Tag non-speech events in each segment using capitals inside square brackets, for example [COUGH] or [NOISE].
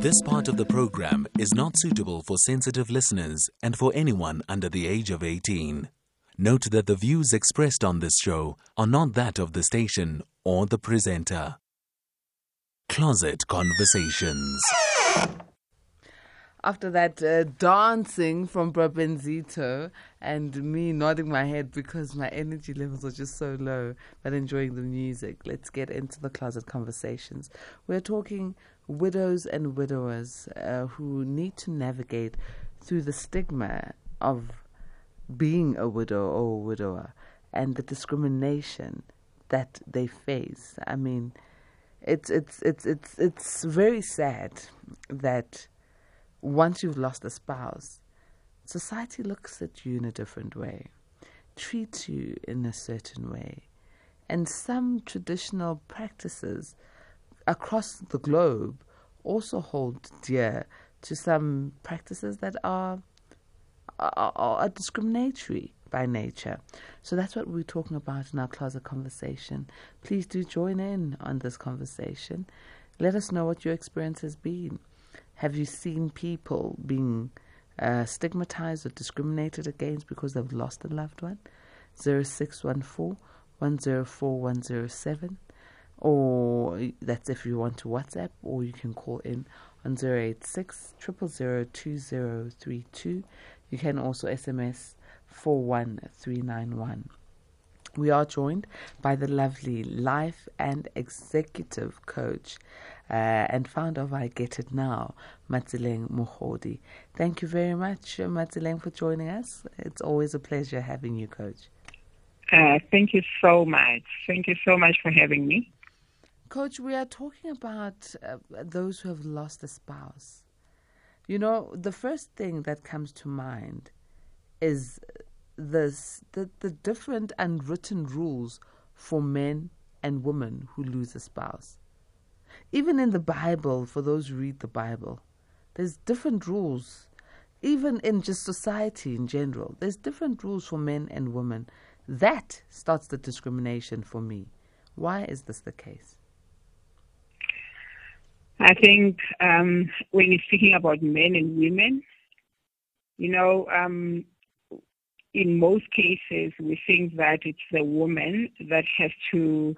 This part of the program is not suitable for sensitive listeners and for anyone under the age of 18. Note that the views expressed on this show are not that of the station or the presenter. Closet Conversations. After that uh, dancing from Brabenzito and me nodding my head because my energy levels are just so low, but enjoying the music, let's get into the closet conversations. We're talking widows and widowers uh, who need to navigate through the stigma of being a widow or a widower and the discrimination that they face. I mean, it's it's it's it's it's very sad that once you've lost a spouse, society looks at you in a different way, treats you in a certain way, and some traditional practices across the globe also hold dear to some practices that are, are, are discriminatory by nature. So that's what we're talking about in our closet conversation. Please do join in on this conversation. Let us know what your experience has been. Have you seen people being uh, stigmatized or discriminated against because they've lost a loved one? 0614 104 107 or that's if you want to WhatsApp, or you can call in on 086 2032. You can also SMS 41391. We are joined by the lovely life and executive coach uh, and founder of I Get It Now, Matseleng Mogodi. Thank you very much, Matseleng, for joining us. It's always a pleasure having you, coach. Uh, thank you so much. Thank you so much for having me. Coach, we are talking about uh, those who have lost a spouse. You know, the first thing that comes to mind is this, the, the different unwritten rules for men and women who lose a spouse. Even in the Bible, for those who read the Bible, there's different rules. Even in just society in general, there's different rules for men and women. That starts the discrimination for me. Why is this the case? I think um, when you're speaking about men and women, you know, um, in most cases, we think that it's the woman that has to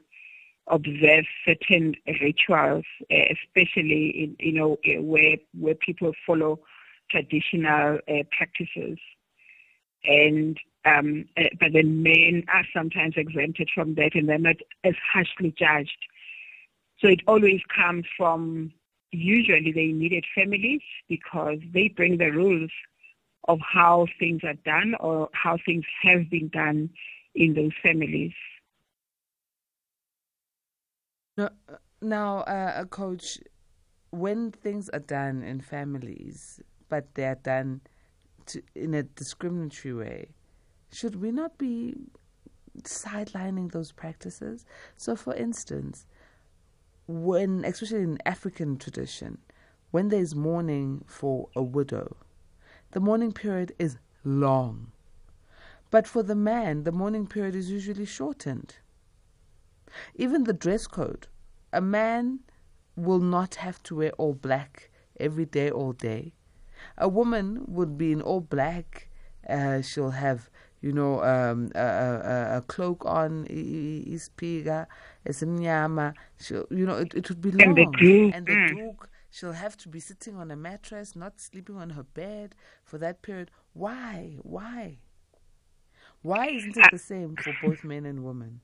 observe certain rituals, especially in, you know where where people follow traditional uh, practices, and um, but the men are sometimes exempted from that, and they're not as harshly judged. So it always comes from usually the immediate families because they bring the rules of how things are done or how things have been done in those families. Now, uh, Coach, when things are done in families, but they are done to, in a discriminatory way, should we not be sidelining those practices? So, for instance, when, especially in African tradition, when there's mourning for a widow, the mourning period is long. But for the man, the mourning period is usually shortened. Even the dress code, a man will not have to wear all black every day, all day. A woman would be in all black. Uh, she'll have you know, um, a, a, a, cloak on, ispiga, esimnyama. You know, it, it would be long. And the duke. And the mm. duke, she'll have to be sitting on a mattress, not sleeping on her bed for that period. Why? Why? Why isn't it the same for both men and women?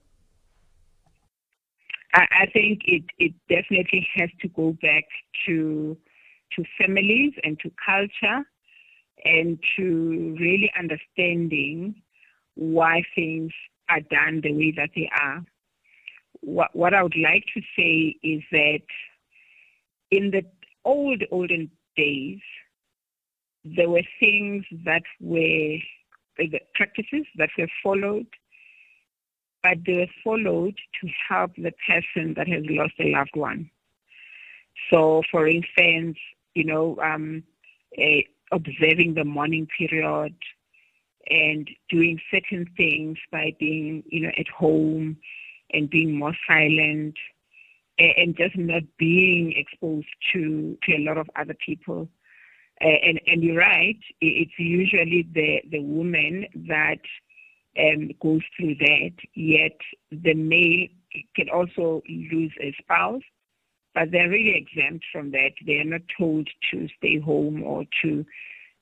I think it, it definitely has to go back to to families and to culture and to really understanding why things are done the way that they are. What, what I would like to say is that in the old, olden days, there were things that were the practices that were followed, but they were followed to help the person that has lost a loved one. So, for instance, you know, um, observing the mourning period, and doing certain things by being, you know, at home and being more silent and just not being exposed to to a lot of other people. And and you're right. It's usually the the woman that um, goes through that. Yet the male can also lose a spouse, but they're really exempt from that. They are not told to stay home or to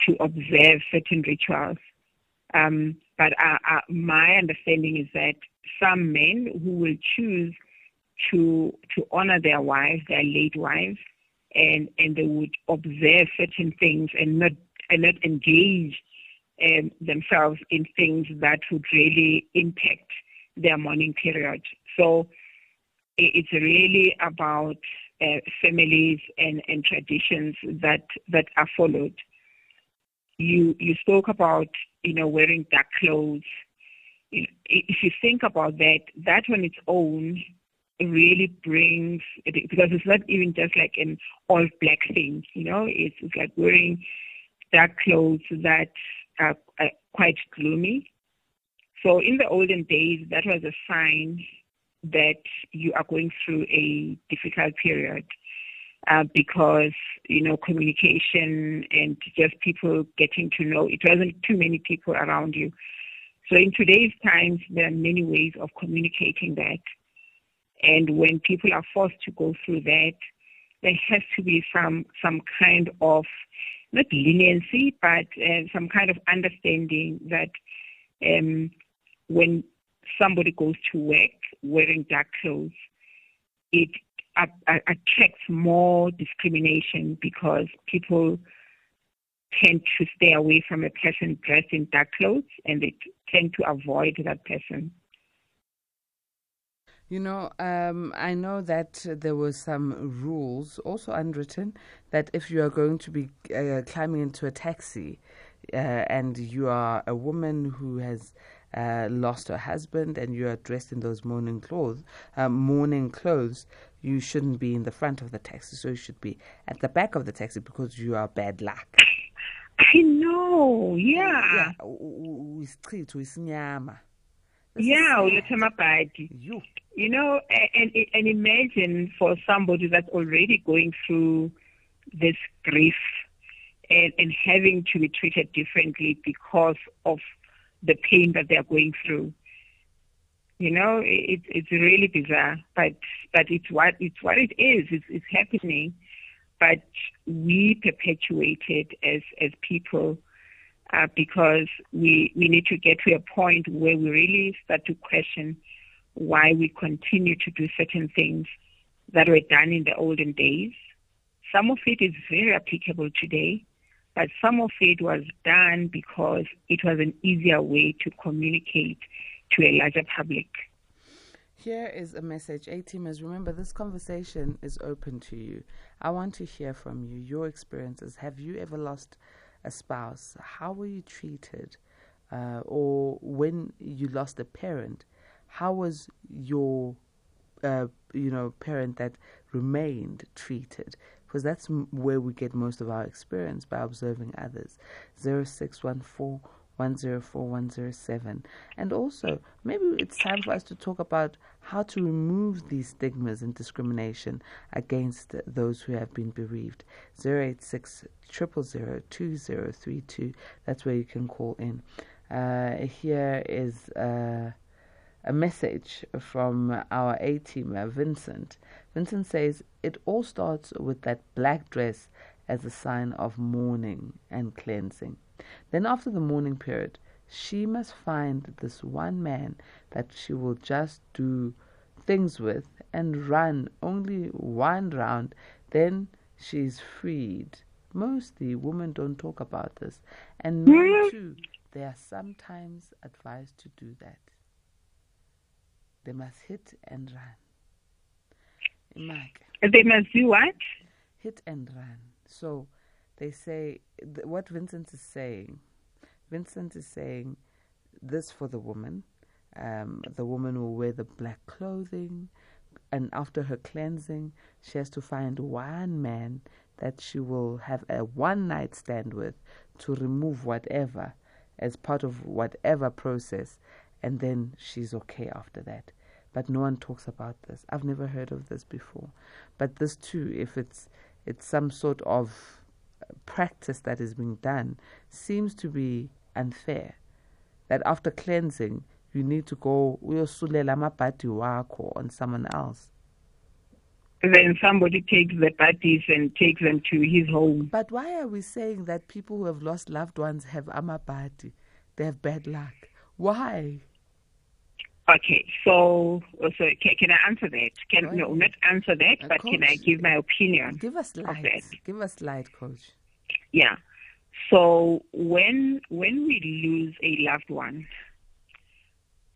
to observe certain rituals. Um, but uh, uh, my understanding is that some men who will choose to to honor their wives, their late wives, and and they would observe certain things and not and not engage um, themselves in things that would really impact their mourning period. So it's really about uh, families and, and traditions that that are followed. You you spoke about you know wearing dark clothes. If you think about that, that on its own really brings because it's not even just like an all black thing, you know. It's, it's like wearing dark clothes that are, are quite gloomy. So in the olden days, that was a sign that you are going through a difficult period uh, because you know communication and just people getting to know. It wasn't too many people around you. So in today's times, there are many ways of communicating that. And when people are forced to go through that, there has to be some some kind of not leniency, but uh, some kind of understanding that um, when somebody goes to work wearing dark clothes, it attracts more discrimination because people tend to stay away from a person dressed in dark clothes and they tend to avoid that person. You know, um, I know that there were some rules, also unwritten, that if you are going to be uh, climbing into a taxi uh, and you are a woman who has uh, lost her husband and you are dressed in those mourning clothes, uh, mourning clothes, you shouldn't be in the front of the taxi. So you should be at the back of the taxi because you are bad luck. I know, yeah. Yeah, yeah uletha amabhadi you you know and and imagine for somebody that's already going through this grief and, and having to be treated differently because of the pain that they're going through you know it, it's really bizarre but but it's what it's what it is it's, it's happening but we perpetuate it as as people uh, because we, we need to get to a point where we really start to question why we continue to do certain things that were done in the olden days. Some of it is very applicable today, but some of it was done because it was an easier way to communicate to a larger public. Here is a message. A teamers, remember this conversation is open to you. I want to hear from you, your experiences. Have you ever lost a spouse, how were you treated? Uh, or when you lost a parent, how was your uh, you know parent that remained treated? Because that's where we get most of our experience by observing others. Zero six one four 104107. And also, maybe it's time for us to talk about how to remove these stigmas and discrimination against those who have been bereaved. 086 2032. That's where you can call in. Uh, here is uh, a message from our A teamer, Vincent. Vincent says, It all starts with that black dress as a sign of mourning and cleansing. Then, after the mourning period, she must find this one man that she will just do things with and run only one round. Then she's freed. Mostly women don't talk about this. And men mm-hmm. too, they are sometimes advised to do that. They must hit and run. They must do what? Hit and run. So they say what Vincent is saying. Vincent is saying this for the woman. Um, the woman will wear the black clothing, and after her cleansing, she has to find one man that she will have a one night stand with to remove whatever as part of whatever process, and then she's okay after that. But no one talks about this. I've never heard of this before. But this too, if it's it's some sort of practice that is being done, seems to be unfair. That after cleansing, you need to go uyosulela amabhadi wakho on someone else. Then somebody takes the bodies and takes them to his home. But why are we saying that people who have lost loved ones have amabhadi? They have bad luck. Why? Okay, so so can, can I answer that? Can no, not answer that, uh, but coach, can I give my opinion? Give us light. Give us light, coach. Yeah. So when when we lose a loved one,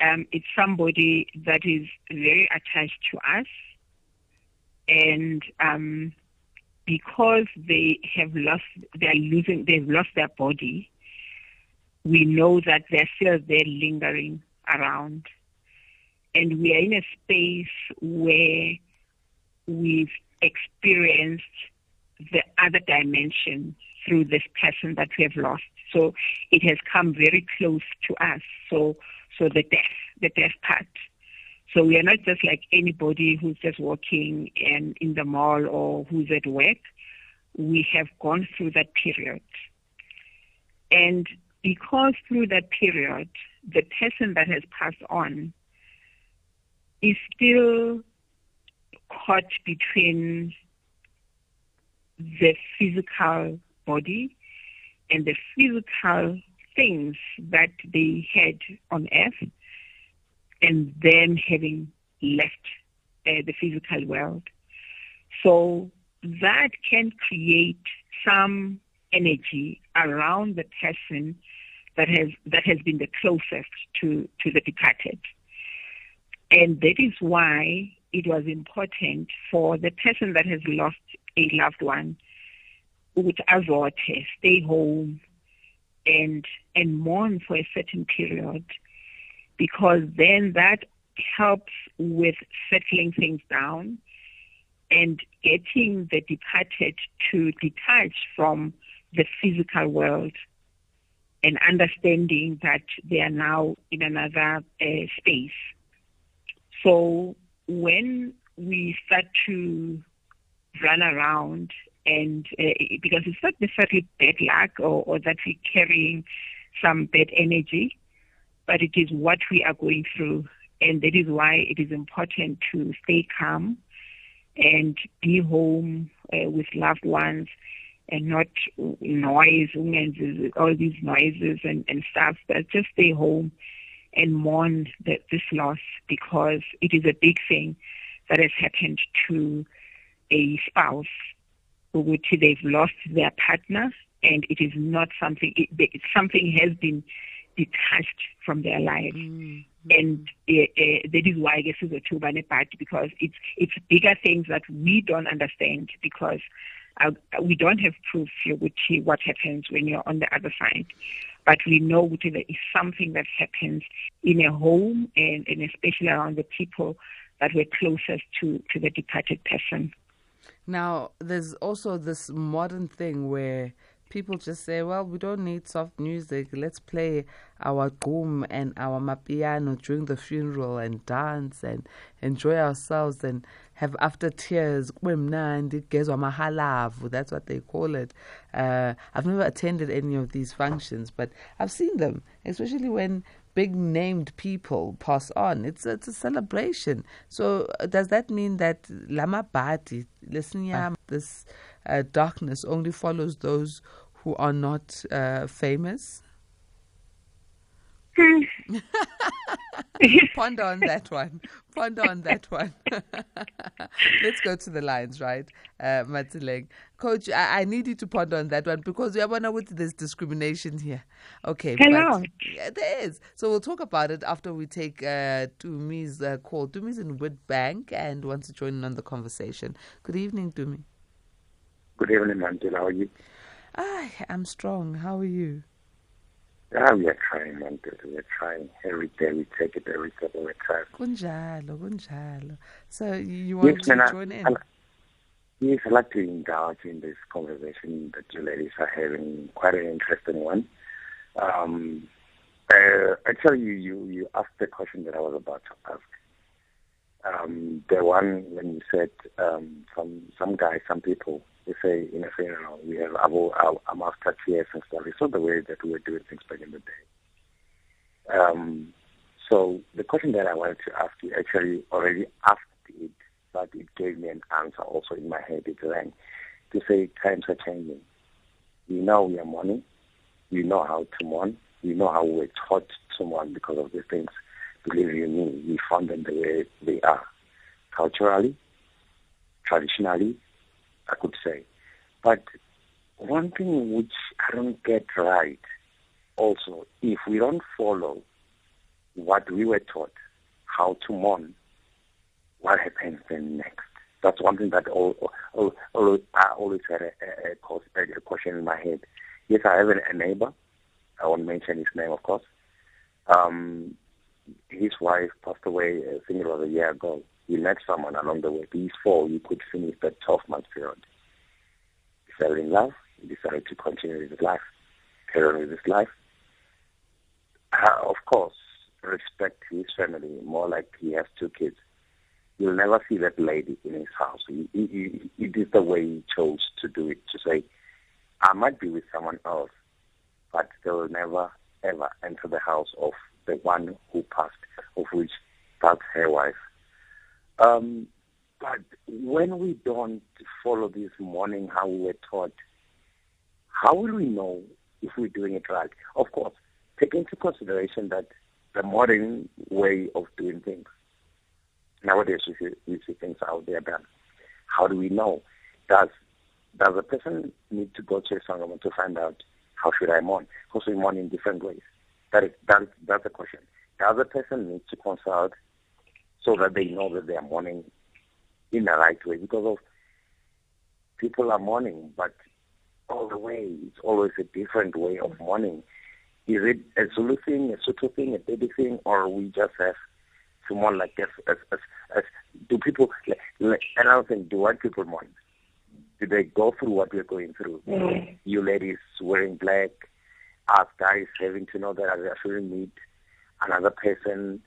um, it's somebody that is very attached to us, and um, because they have lost, they're losing, they've lost their body. We know that they're still there, lingering around and we are in a space where we've experienced the other dimension through this person that we have lost. So it has come very close to us. So so the death, the death part. So we are not just like anybody who's just walking in, in the mall or who's at work. We have gone through that period. And because through that period, the person that has passed on is still caught between the physical body and the physical things that they had on earth and then having left uh, the physical world. So that can create some energy around the person that has that has been the closest to, to the departed. And that is why it was important for the person that has lost a loved one with azote, stay home and and mourn for a certain period because then that helps with settling things down and getting the departed to detach from the physical world and understanding that they are now in another uh, space. So when we start to run around and uh, because it's not necessarily bad luck or, or that we're carrying some bad energy, but it is what we are going through. And that is why it is important to stay calm and be home uh, with loved ones and not noise, all these noises and, and stuff, but just stay home and mourn the, this loss because it is a big thing that has happened to a spouse which they've lost their partner and it is not something it, it, something has been detached from their lives mm-hmm. and uh, uh, that is why I guess it's a tubane part because it's it's bigger things that we don't understand because uh, we don't have proof which what happens when you're on the other side but we know that there is something that happens in a home and, and especially around the people that were closest to, to the departed person. Now, there's also this modern thing where people just say, well, we don't need soft music. Let's play our gqom and our mapiano during the funeral and dance and enjoy ourselves and have after tears that's what they call it uh, i've never attended any of these functions but i've seen them especially when big named people pass on it's it's a celebration so uh, does that mean that lama bati listen uh. this uh, darkness only follows those who are not uh, famous [LAUGHS] Ponder on that one. Ponder on that one. [LAUGHS] Let's go to the lines, right, uh, Coach, I, I, need you to ponder on that one because we are wondering with this discrimination here. Okay. Hello. But, yeah, there is. So we'll talk about it after we take uh, Tumi's uh, call. Tumi's in Witbank and wants to join in on the conversation. Good evening, Tumi. Good evening, Mantel. How are you? Ah, I'm strong. How are you? Yeah, we are trying, man. We are trying every day. We take it every step the time. Kunjalo, kunjalo. So you want yes, to man, join I, in? I, yes, I'd like to indulge in this conversation that you ladies are having. Quite an interesting one. Um, uh, actually, you, you, you asked the question that I was about to ask. um, the one when you said um, some some guys, some people, they say in a funeral we have our, our, our after tears and stuff. It's not the way that we were doing things back in the day. Um, so the question that I wanted to ask you actually already asked it, but it gave me an answer also in my head. It rang to say times are changing. We know we are mourning. We know how to mourn. We know how we're taught to mourn because of the things. Believe you me, we found them the way they are. Culturally, traditionally, I could say. But one thing which I don't get right also, if we don't follow what we were taught, how to mourn, what happens then next? That's one thing that all, all, all, I always had a, a, a, question in my head. Yes, I have a neighbor. I won't mention his name, of course. Um, his wife passed away, I think it was a year ago. He met someone along the way. These four, you could finish that 12 month period. He fell in love. He decided to continue his life, carry on with his life. Uh, of course, respect his family, more like he has two kids. You'll never see that lady in his house. He, he, he, it is the way he chose to do it, to say, I might be with someone else, but they will never, ever enter the house of the one who passed, of which that's her wife. Um, but when we don't follow this mourning how we were taught, how will we know if we're doing it right? Of course, take into consideration that the modern way of doing things. Nowadays, we see, we see things out there done. How do we know? Does does a person need to go to a sangoma to find out how should I mourn? Because we mourn in different ways. That is that that's the question. The other person needs to consult so that they know that they are mourning in the right way because of people are mourning, but all the way it's always a different way of mourning. Is it a Zulu thing, a Sotho thing, a baby thing, or we just have to mourn like this? As, as, as, do people, like, like, another thing, do white people mourn? Do they go through what we're going through? Mm-hmm. You ladies wearing black, us guys having to know that I shouldn't meet another person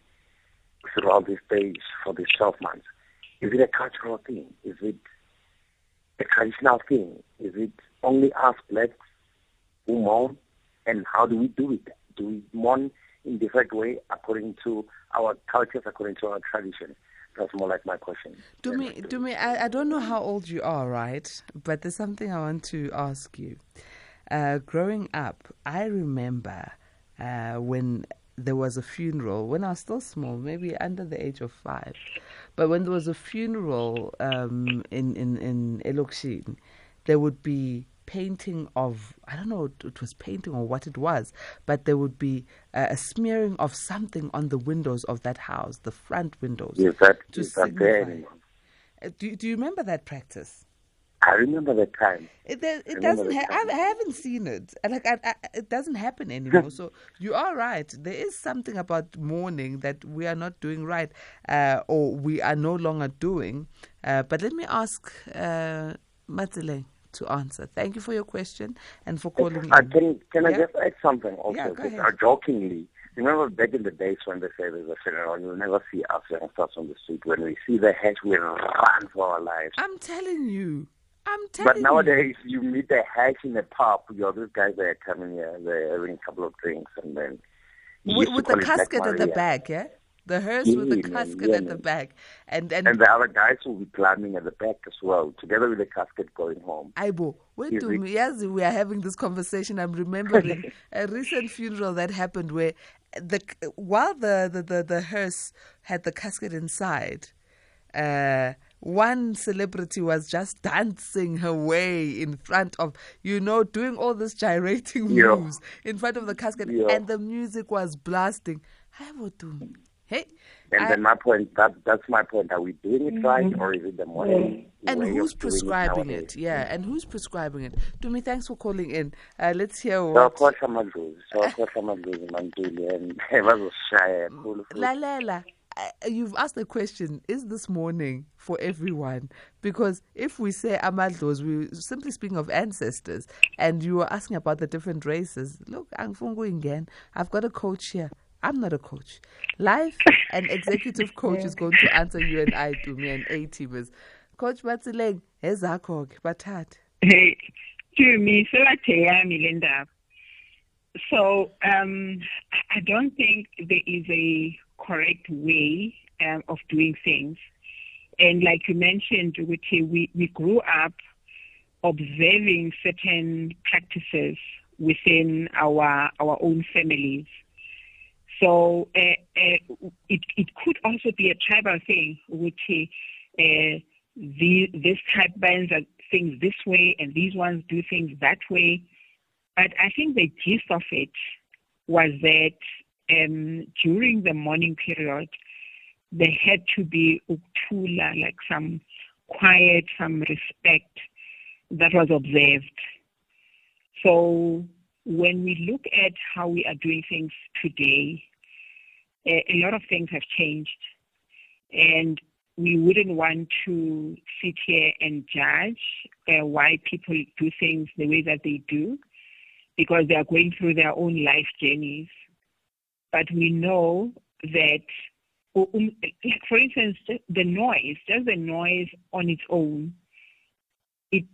throughout this days for these 12 months. Is it a cultural thing? Is it a traditional thing? Is it only us blacks who mourn? and how do we do it? Do we mourn in different way according to our cultures, according to our tradition? That's more like my question. Do me, do me. I, I don't know how old you are, right? But there's something I want to ask you. Uh, growing up, I remember uh, when there was a funeral when I was still small, maybe under the age of five. But when there was a funeral um, in in in Elokshin, there would be painting of I don't know it was painting or what it was, but there would be uh, a smearing of something on the windows of that house, the front windows. Is that, is that there uh, Do Do you remember that practice? I remember the time. It, it doesn't. Ha- I haven't seen it. Like I, I, it doesn't happen anymore. [LAUGHS] so you are right. There is something about mourning that we are not doing right, uh, or we are no longer doing. Uh, but let me ask uh, Matsile to answer. Thank you for your question and for calling uh. Can, can yeah? I just add something also? Yeah, go ahead. Uh, jokingly, remember back in the days when they say there's a funeral, you'll never see us youngsters on the street. When we see the hedge, we run for our lives. I'm telling you. I'm telling But nowadays, you, you meet the hedge in the pub. You're these guys that are coming here, they're having a couple of drinks, and then. With, with the casket at the back, yeah? The hearse yeah, with the casket yeah, at the back, and and and the other guys will be climbing at the back as well, together with the casket going home. Aibo, wait to me. Yes, we are having this conversation. I'm remembering [LAUGHS] a recent funeral that happened where the while the the the, the hearse had the casket inside. Uh, one celebrity was just dancing her way in front of, you know, doing all this gyrating moves in front of the casket, and the music was blasting. Hi, Hey. And I, then my point, that that's my point. Are we doing it right mm-hmm. or is it the money? And who's prescribing it, it? Yeah, and who's prescribing it? Dumi, thanks for calling in. Uh, let's hear what... Lalela, [LAUGHS] uh, you've asked the question, is this morning for everyone? Because if we say amadlos, we're simply speaking of ancestors, and you are asking about the different races. Look, I'm again. I've got a coach here I'm not a coach. Life [LAUGHS] and executive coach is going to answer you and I, to me and A teamers. Coach Batsileng, ezakho ke bathathe. Hey, to me. So um, I don't think there is a correct way um, of doing things. And like you mentioned, we, we grew up observing certain practices within our our own families. So uh, uh, it it could also be a tribal thing, which uh, this type bands things this way and these ones do things that way. But I think the gist of it was that um, during the mourning period, there had to be uktula, like some quiet, some respect that was observed. So when we look at how we are doing things today, a, a lot of things have changed. And we wouldn't want to sit here and judge uh, why people do things the way that they do because they are going through their own life journeys. But we know that, um, like for instance, the noise, just the noise on its own, it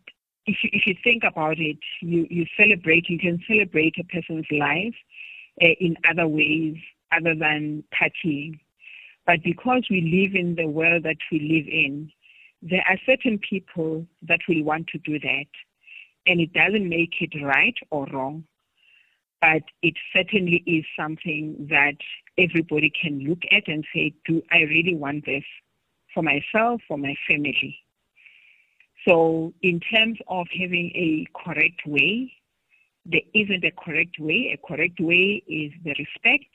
if you, if you think about it, you, you celebrate, you can celebrate a person's life uh, in other ways other than partying. But because we live in the world that we live in, there are certain people that will want to do that. And it doesn't make it right or wrong, but it certainly is something that everybody can look at and say, do I really want this for myself, for my family? So, in terms of having a correct way, there isn't a correct way. A correct way is the respect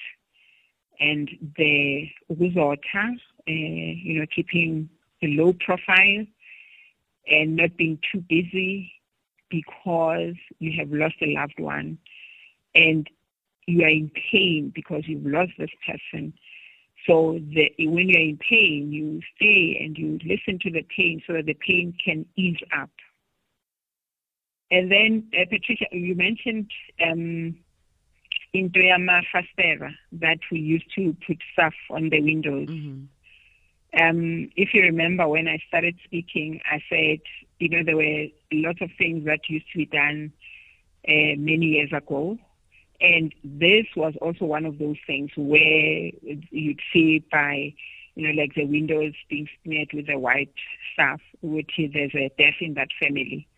and the ukuzotha, uh, you know, keeping a low profile and not being too busy because you have lost a loved one and you are in pain because you've lost this person so the, when you're in pain, you stay and you listen to the pain so that the pain can ease up. And then, uh, Patricia, you mentioned um, in Toyama Fastera that we used to put stuff on the windows. Mm-hmm. Um, if you remember when I started speaking, I said, you know, there were lots of things that used to be done uh, many years ago and this was also one of those things where you'd see by, you know, like the windows being smeared with the white stuff, which is there's a death in that family.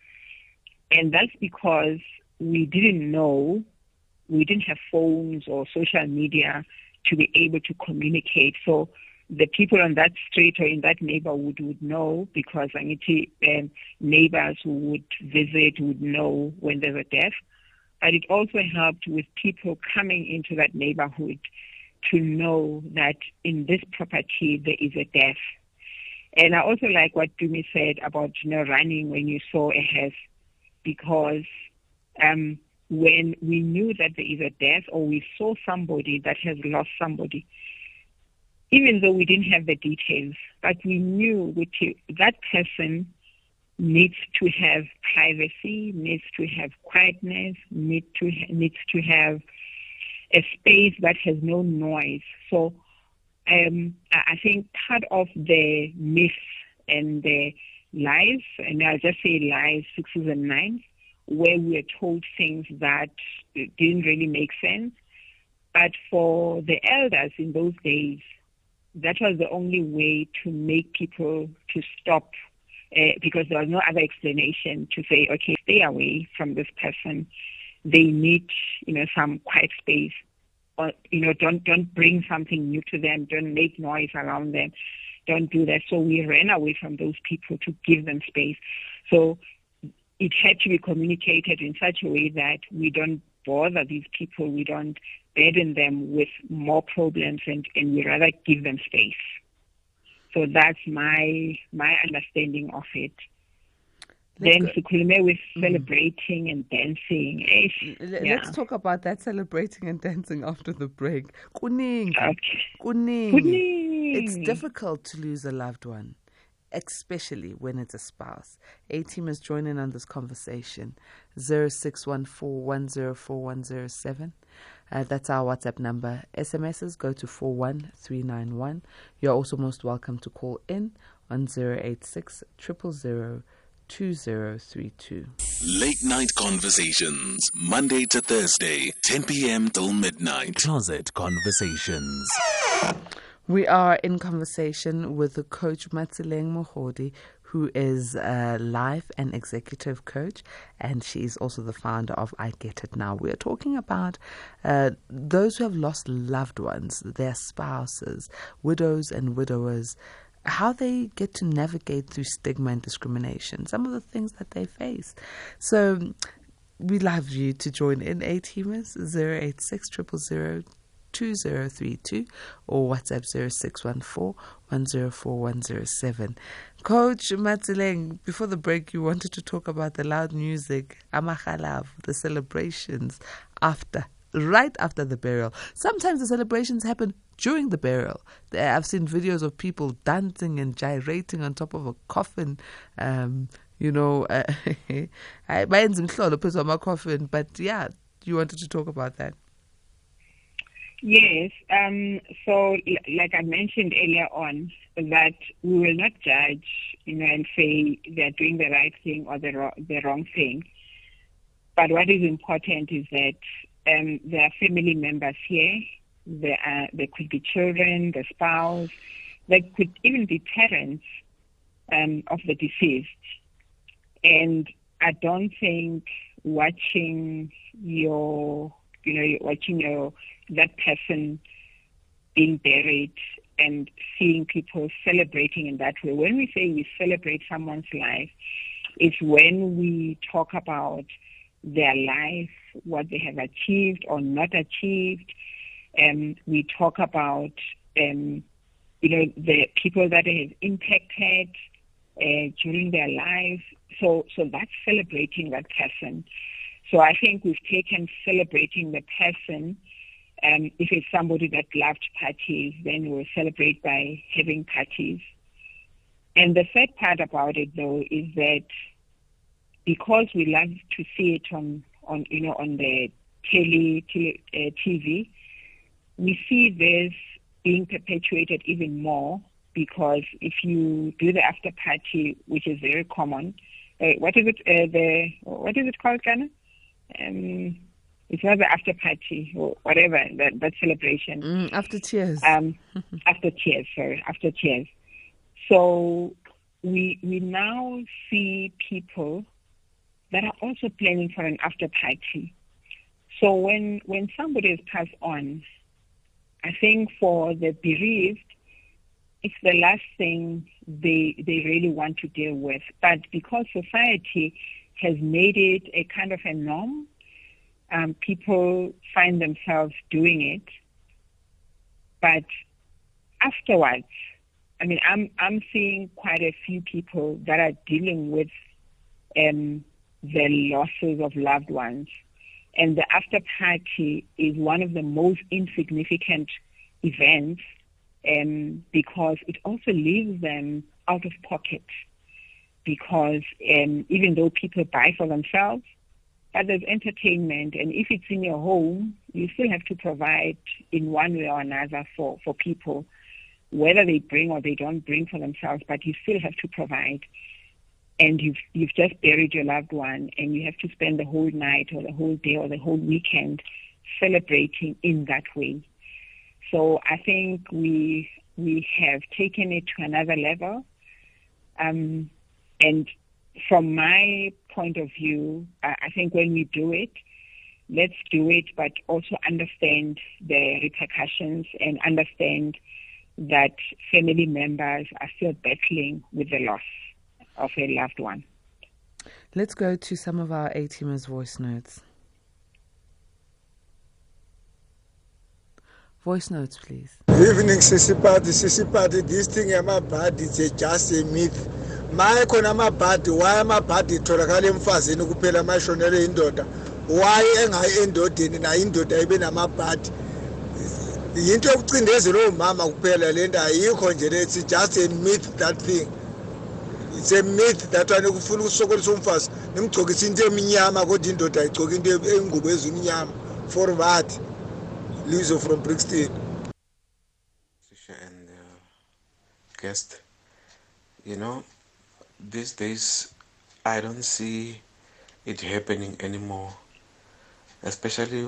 And that's because we didn't know, we didn't have phones or social media to be able to communicate. So the people on that street or in that neighborhood would know because I mean, um, neighbors who would visit would know when there's a death but it also helped with people coming into that neighborhood to know that in this property there is a death. And I also like what Dumi said about you know running when you saw a hearse, because um, when we knew that there is a death or we saw somebody that has lost somebody, even though we didn't have the details, but we knew which that person needs to have privacy, needs to have quietness, need to needs to have a space that has no noise. So um, I think part of the myth and the lies, and I'll just say lies, sixes and nines, where we are told things that didn't really make sense. But for the elders in those days, that was the only way to make people to stop uh, because there was no other explanation to say, okay, stay away from this person. They need, you know, some quiet space. Or, you know, don't don't bring something new to them. Don't make noise around them. Don't do that. So we ran away from those people to give them space. So it had to be communicated in such a way that we don't bother these people. We don't burden them with more problems, and, and we rather give them space. So that's my my understanding of it. Let's then sikhulume with mm. celebrating and dancing. Let's yeah. talk about that celebrating and dancing after the break. Kuning. Okay. Kuning. Kuning. It's difficult to lose a loved one. Especially when it's a spouse. A team is joining on this conversation. 0614104107. Uh, that's our WhatsApp number. SMSs go to 41391. You're also most welcome to call in on 086 2032. Late Night Conversations, Monday to Thursday, 10 p.m. till midnight. Closet Conversations. We are in conversation with the coach Matseleng Mogodi, who is a life and executive coach, and she is also the founder of I Get It Now. We are talking about uh, those who have lost loved ones, their spouses, widows and widowers, how they get to navigate through stigma and discrimination, some of the things that they face. So we'd love you to join in A teamers 086 2032 or WhatsApp 0614 104 107. Coach Matseleng, before the break, you wanted to talk about the loud music, Amahalav, the celebrations after, right after the burial. Sometimes the celebrations happen during the burial. I've seen videos of people dancing and gyrating on top of a coffin. Um, you know, uh, [LAUGHS] my coffin. But yeah, you wanted to talk about that. Yes. Um, so, like I mentioned earlier on, that we will not judge, you know, and say they're doing the right thing or the, ro- the wrong thing. But what is important is that um, there are family members here there, are, there could be children, the spouse, there could even be parents um, of the deceased. And I don't think watching your, you know, watching your that person being buried and seeing people celebrating in that way. When we say we celebrate someone's life, it's when we talk about their life, what they have achieved or not achieved, and we talk about um, you know the people that have impacted uh, during their lives. So so that's celebrating that person. So I think we've taken celebrating the person. Um, if it's somebody that loved parties, then we'll celebrate by having parties. And the third part about it, though, is that because we love to see it on, on you know, on the tele, tele uh, TV, we see this being perpetuated even more because if you do the after party, which is very common, uh, what is it? Uh, the what is it called, Ghana? Um, it's not the after party or whatever that, that celebration. Mm, after tears. Um, [LAUGHS] after tears, sorry, after tears. So we we now see people that are also planning for an after party. So when when somebody has passed on, I think for the bereaved, it's the last thing they they really want to deal with. But because society has made it a kind of a norm, um, people find themselves doing it. But afterwards, I mean, I'm I'm seeing quite a few people that are dealing with um, the losses of loved ones and the after party is one of the most insignificant events um, because it also leaves them out of pocket. Because um, even though people buy for themselves, but there's entertainment, and if it's in your home, you still have to provide in one way or another for, for people, whether they bring or they don't bring for themselves, but you still have to provide and you've you've just buried your loved one and you have to spend the whole night or the whole day or the whole weekend celebrating in that way. So I think we we have taken it to another level. Um, and from my point of view, I, think when we do it, let's do it, but also understand the repercussions and understand that family members are still battling with the loss of a loved one. Let's go to some of our A voice notes. Voice notes, please. Evening. Sissy Party, this thing amabhadi is just a myth. maye khona amabhadi why amabhadi itholakala emfazini kuphela amashonele indoda why engayi endodeni nayo indoda ibe namabhadi yinto yokucindezela omama kuphela le nto ayikho nje lethi just a myth that thing it's a myth that one kufuna ukusokolisa umfazi nimgcokisa into emnyama kodwa indoda ayigcoka into engubo ezimnyama for that lizo from brixton and uh, guest you know these days i don't see it happening anymore especially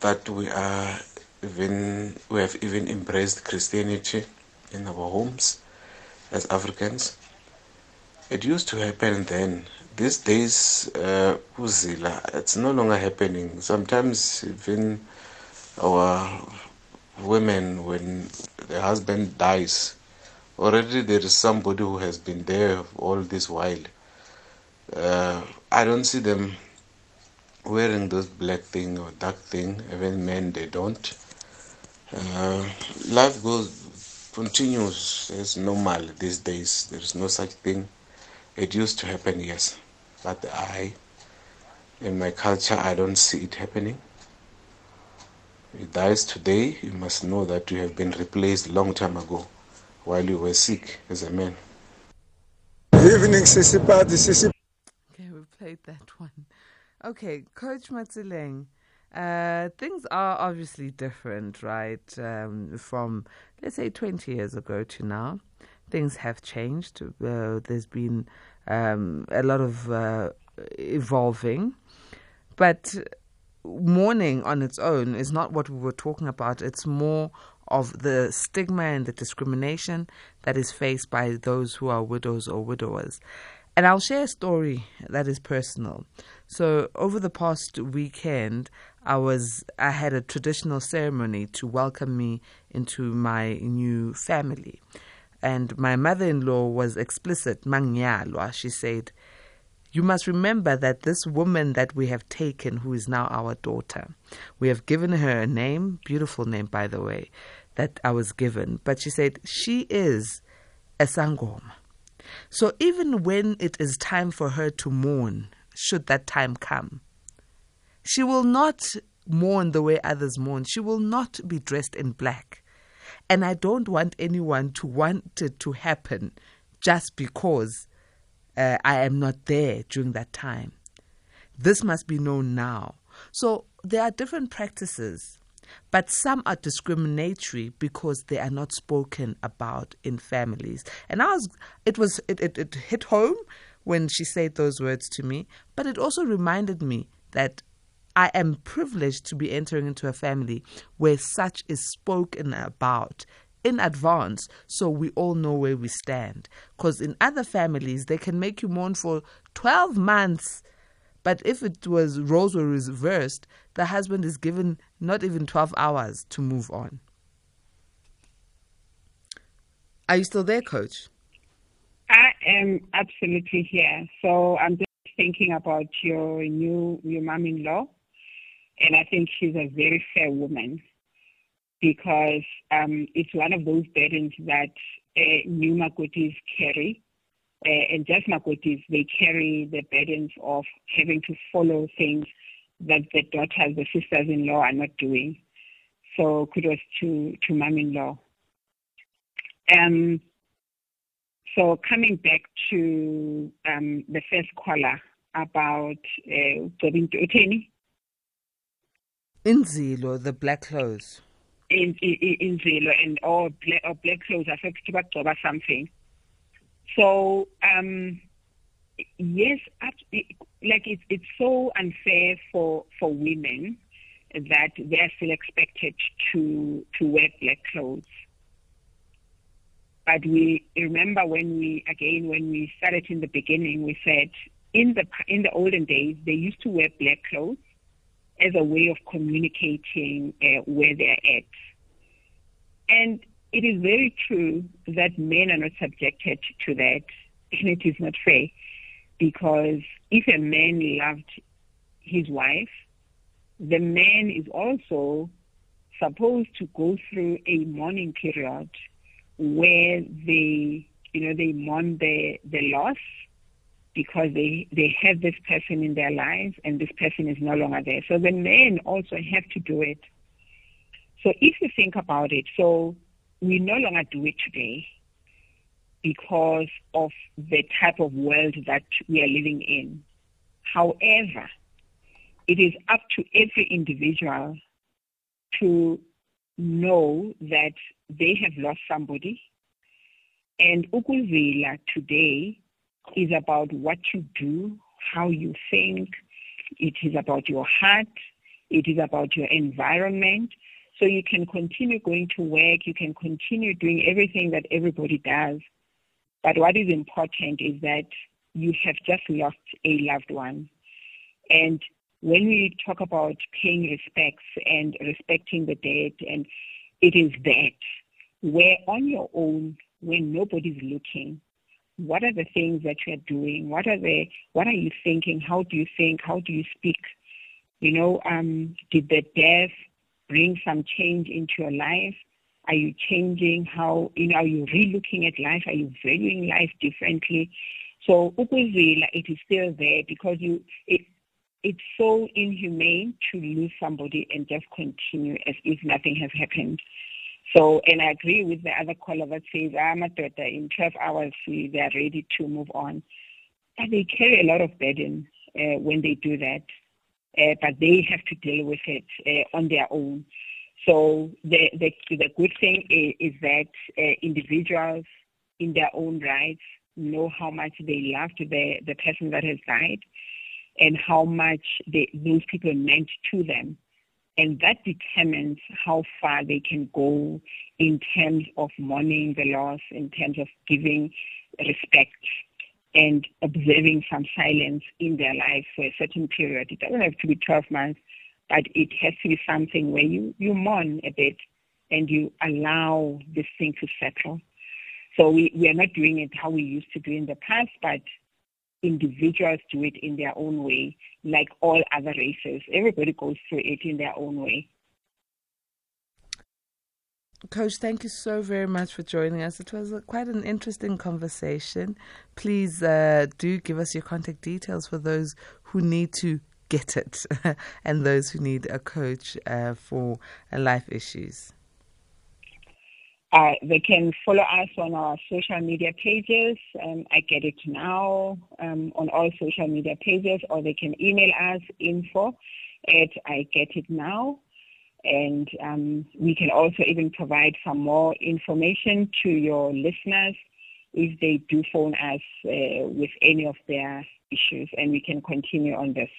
that we are even we have even embraced christianity in our homes as Africans. It used to happen then. These days, uh, it's no longer happening. Sometimes even our women, when the husband dies, already there is somebody who has been there all this while. Uh, I don't see them wearing those black thing or dark thing. Even men, they don't. Uh, life goes continues as normal these days. There is no such thing. It used to happen, yes, but I, in my culture, I don't see it happening. It dies today, you must know that you have been replaced long time ago while you were sick as a man. evening sisipati sisi Okay, we played that one. Okay, Coach Matseleng. Uh, things are obviously different, right? Um, from let's say 20 years ago to now, things have changed. Uh, there's been um, a lot of uh, evolving, but mourning on its own is not what we were talking about. It's more of the stigma and the discrimination that is faced by those who are widows or widowers. And I'll share a story that is personal. So over the past weekend, I was I had a traditional ceremony to welcome me into my new family. And my mother-in-law was explicit, Mangyalwa. She said, you must remember that this woman that we have taken, who is now our daughter, we have given her a name, beautiful name, by the way, that I was given. But she said, she is a sangoma. So even when it is time for her to mourn, should that time come, she will not mourn the way others mourn. She will not be dressed in black. And I don't want anyone to want it to happen just because uh, I am not there during that time. This must be known now. So there are different practices, but some are discriminatory because they are not spoken about in families. And I was, it was, it, it, it hit home when she said those words to me, but it also reminded me that I am privileged to be entering into a family where such is spoken about in advance so we all know where we stand. Because in other families, they can make you mourn for 12 months. But if it was roles were reversed, the husband is given not even 12 hours to move on. Are you still there, coach? I am absolutely here. So I'm just thinking about your new your mom-in-law, and I think she's a very fair woman because um, it's one of those burdens that uh, new Makotis carry. Uh, and just Makotis, they carry the burdens of having to follow things that the daughters, the sisters-in-law are not doing. So kudos to, to mom-in-law. Um, so coming back to um, the first caller about going uh, Uteni. Inzilo, the black clothes. In, and or black, or black clothes affect to something. So um, yes, like it's it's so unfair for for women that they are still expected to to wear black clothes. But we remember when we again when we started in the beginning, we said in the in the olden days they used to wear black clothes as a way of communicating uh, where they're at. And it is very true that men are not subjected to that, and it is not fair because if a man loved his wife, the man is also supposed to go through a mourning period where they, you know, they mourn the, the loss because they, they have this person in their lives and this person is no longer there. So the men also have to do it. So if you think about it, so we no longer do it today because of the type of world that we are living in. However, it is up to every individual to know that they have lost somebody. And Ukuzila today is about what you do, how you think. It is about your heart. It is about your environment. So you can continue going to work. You can continue doing everything that everybody does. But what is important is that you have just lost a loved one. And when we talk about paying respects and respecting the dead, and it is that where on your own, when nobody's looking, what are the things that you are doing? What are the what are you thinking? How do you think? How do you speak? You know, um, did the death bring some change into your life? Are you changing how you know? Are you relooking at life? Are you valuing life differently? So ukuzila, it is still there because you it, it's so inhumane to lose somebody and just continue as if nothing has happened. So, and I agree with the other caller that says, I'm a daughter, in 12 hours they are ready to move on. But they carry a lot of burden uh, when they do that. Uh, but they have to deal with it uh, on their own. So the, the, the good thing is, is that uh, individuals in their own rights know how much they loved the, the person that has died and how much they, those people meant to them. And that determines how far they can go in terms of mourning the loss, in terms of giving respect and observing some silence in their life for a certain period. It doesn't have to be 12 months, but it has to be something where you, you mourn a bit and you allow this thing to settle. So we, we are not doing it how we used to do in the past, but individuals do it in their own way, like all other races. Everybody goes through it in their own way. Coach, thank you so very much for joining us. It was a, quite an interesting conversation. Please uh, do give us your contact details for those who need to get it [LAUGHS] and those who need a coach uh, for uh, life issues. Uh, they can follow us on our social media pages. Um, I get it now um, on all social media pages, or they can email us info at I get it now. And um, we can also even provide some more information to your listeners if they do phone us uh, with any of their issues, and we can continue on this.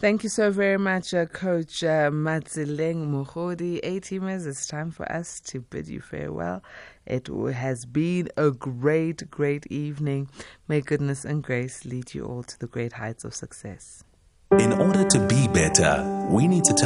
Thank you so very much, uh, Coach uh, Matseleng Mogodi. A-teamers, it's time for us to bid you farewell. It has been a great, great evening. May goodness and grace lead you all to the great heights of success. In order to be better, we need to tell